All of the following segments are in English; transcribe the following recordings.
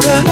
down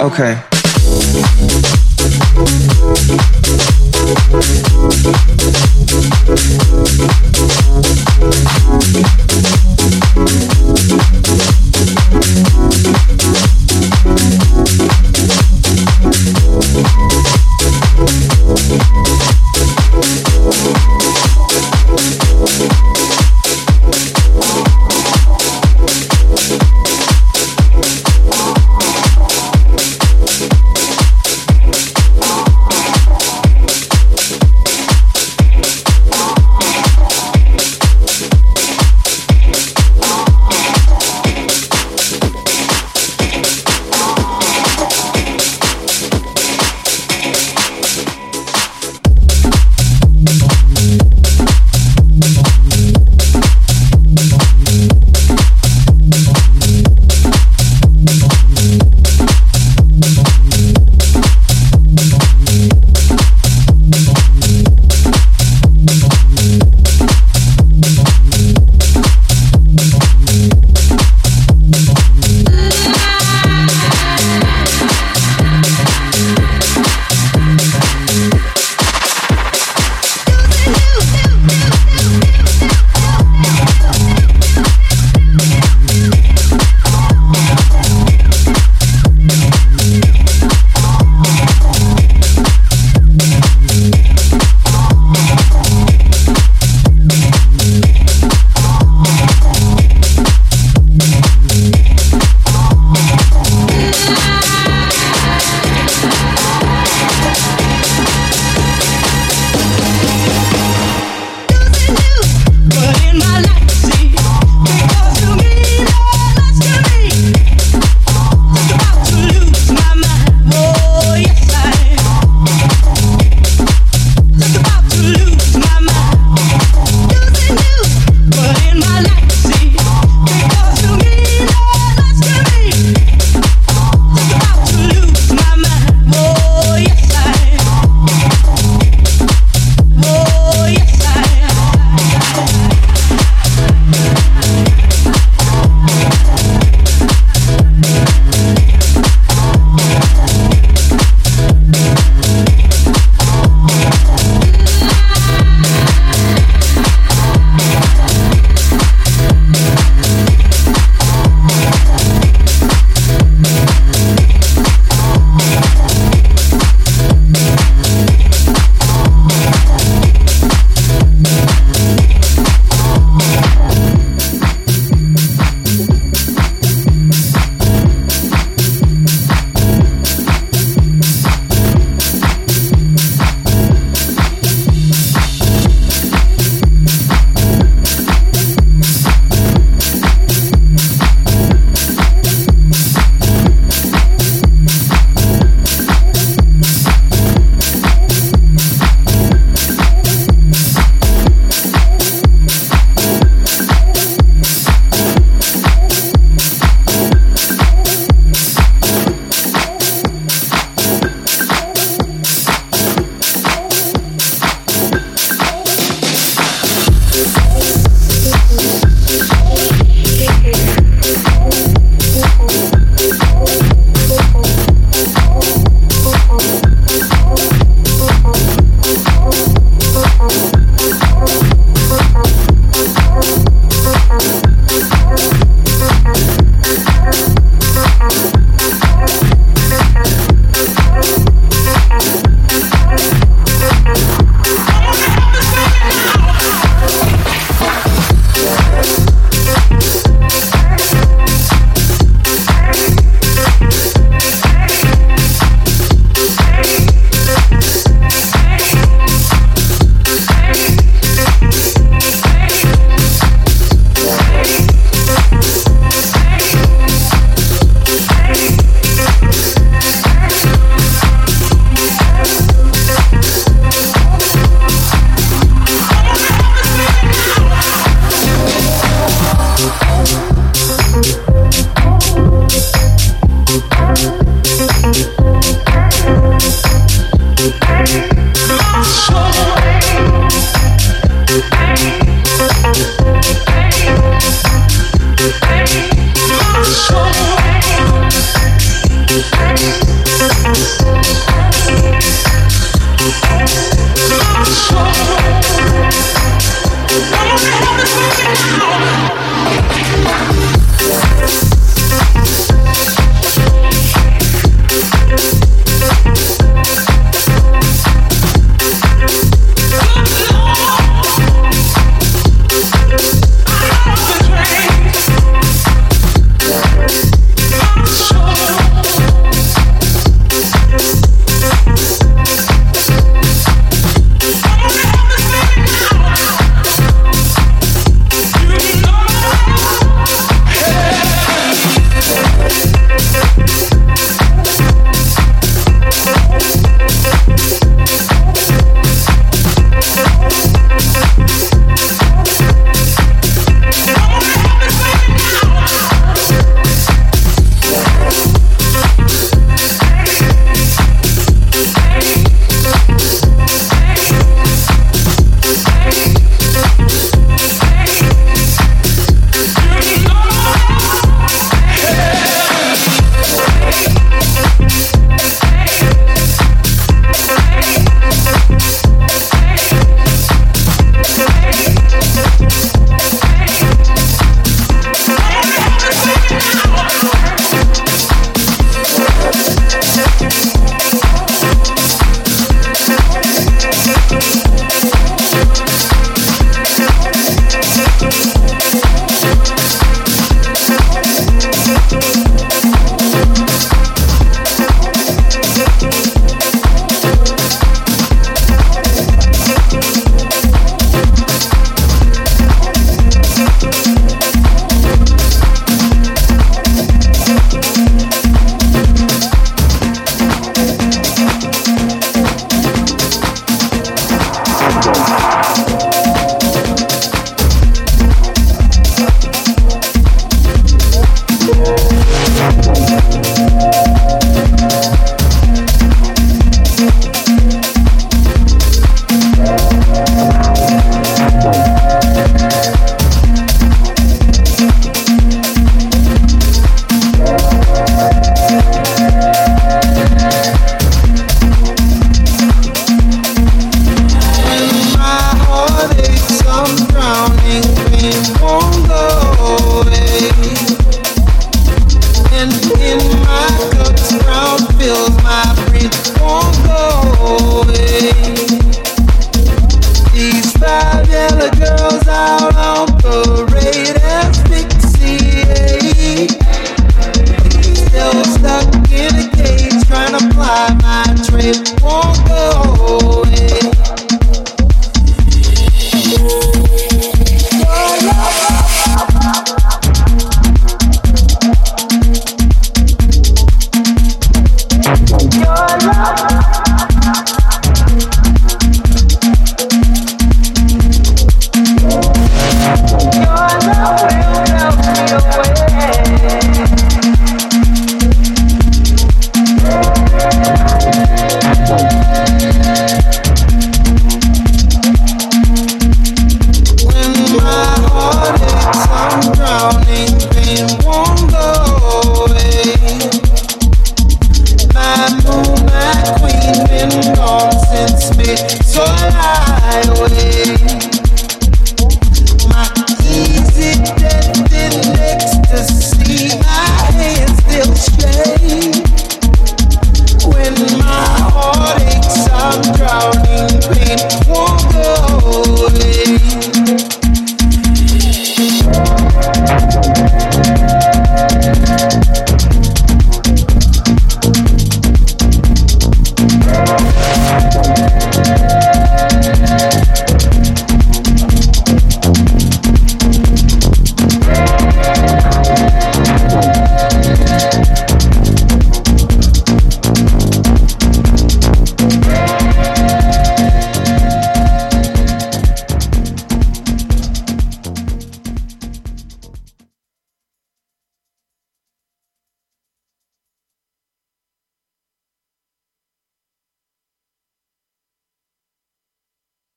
Okay.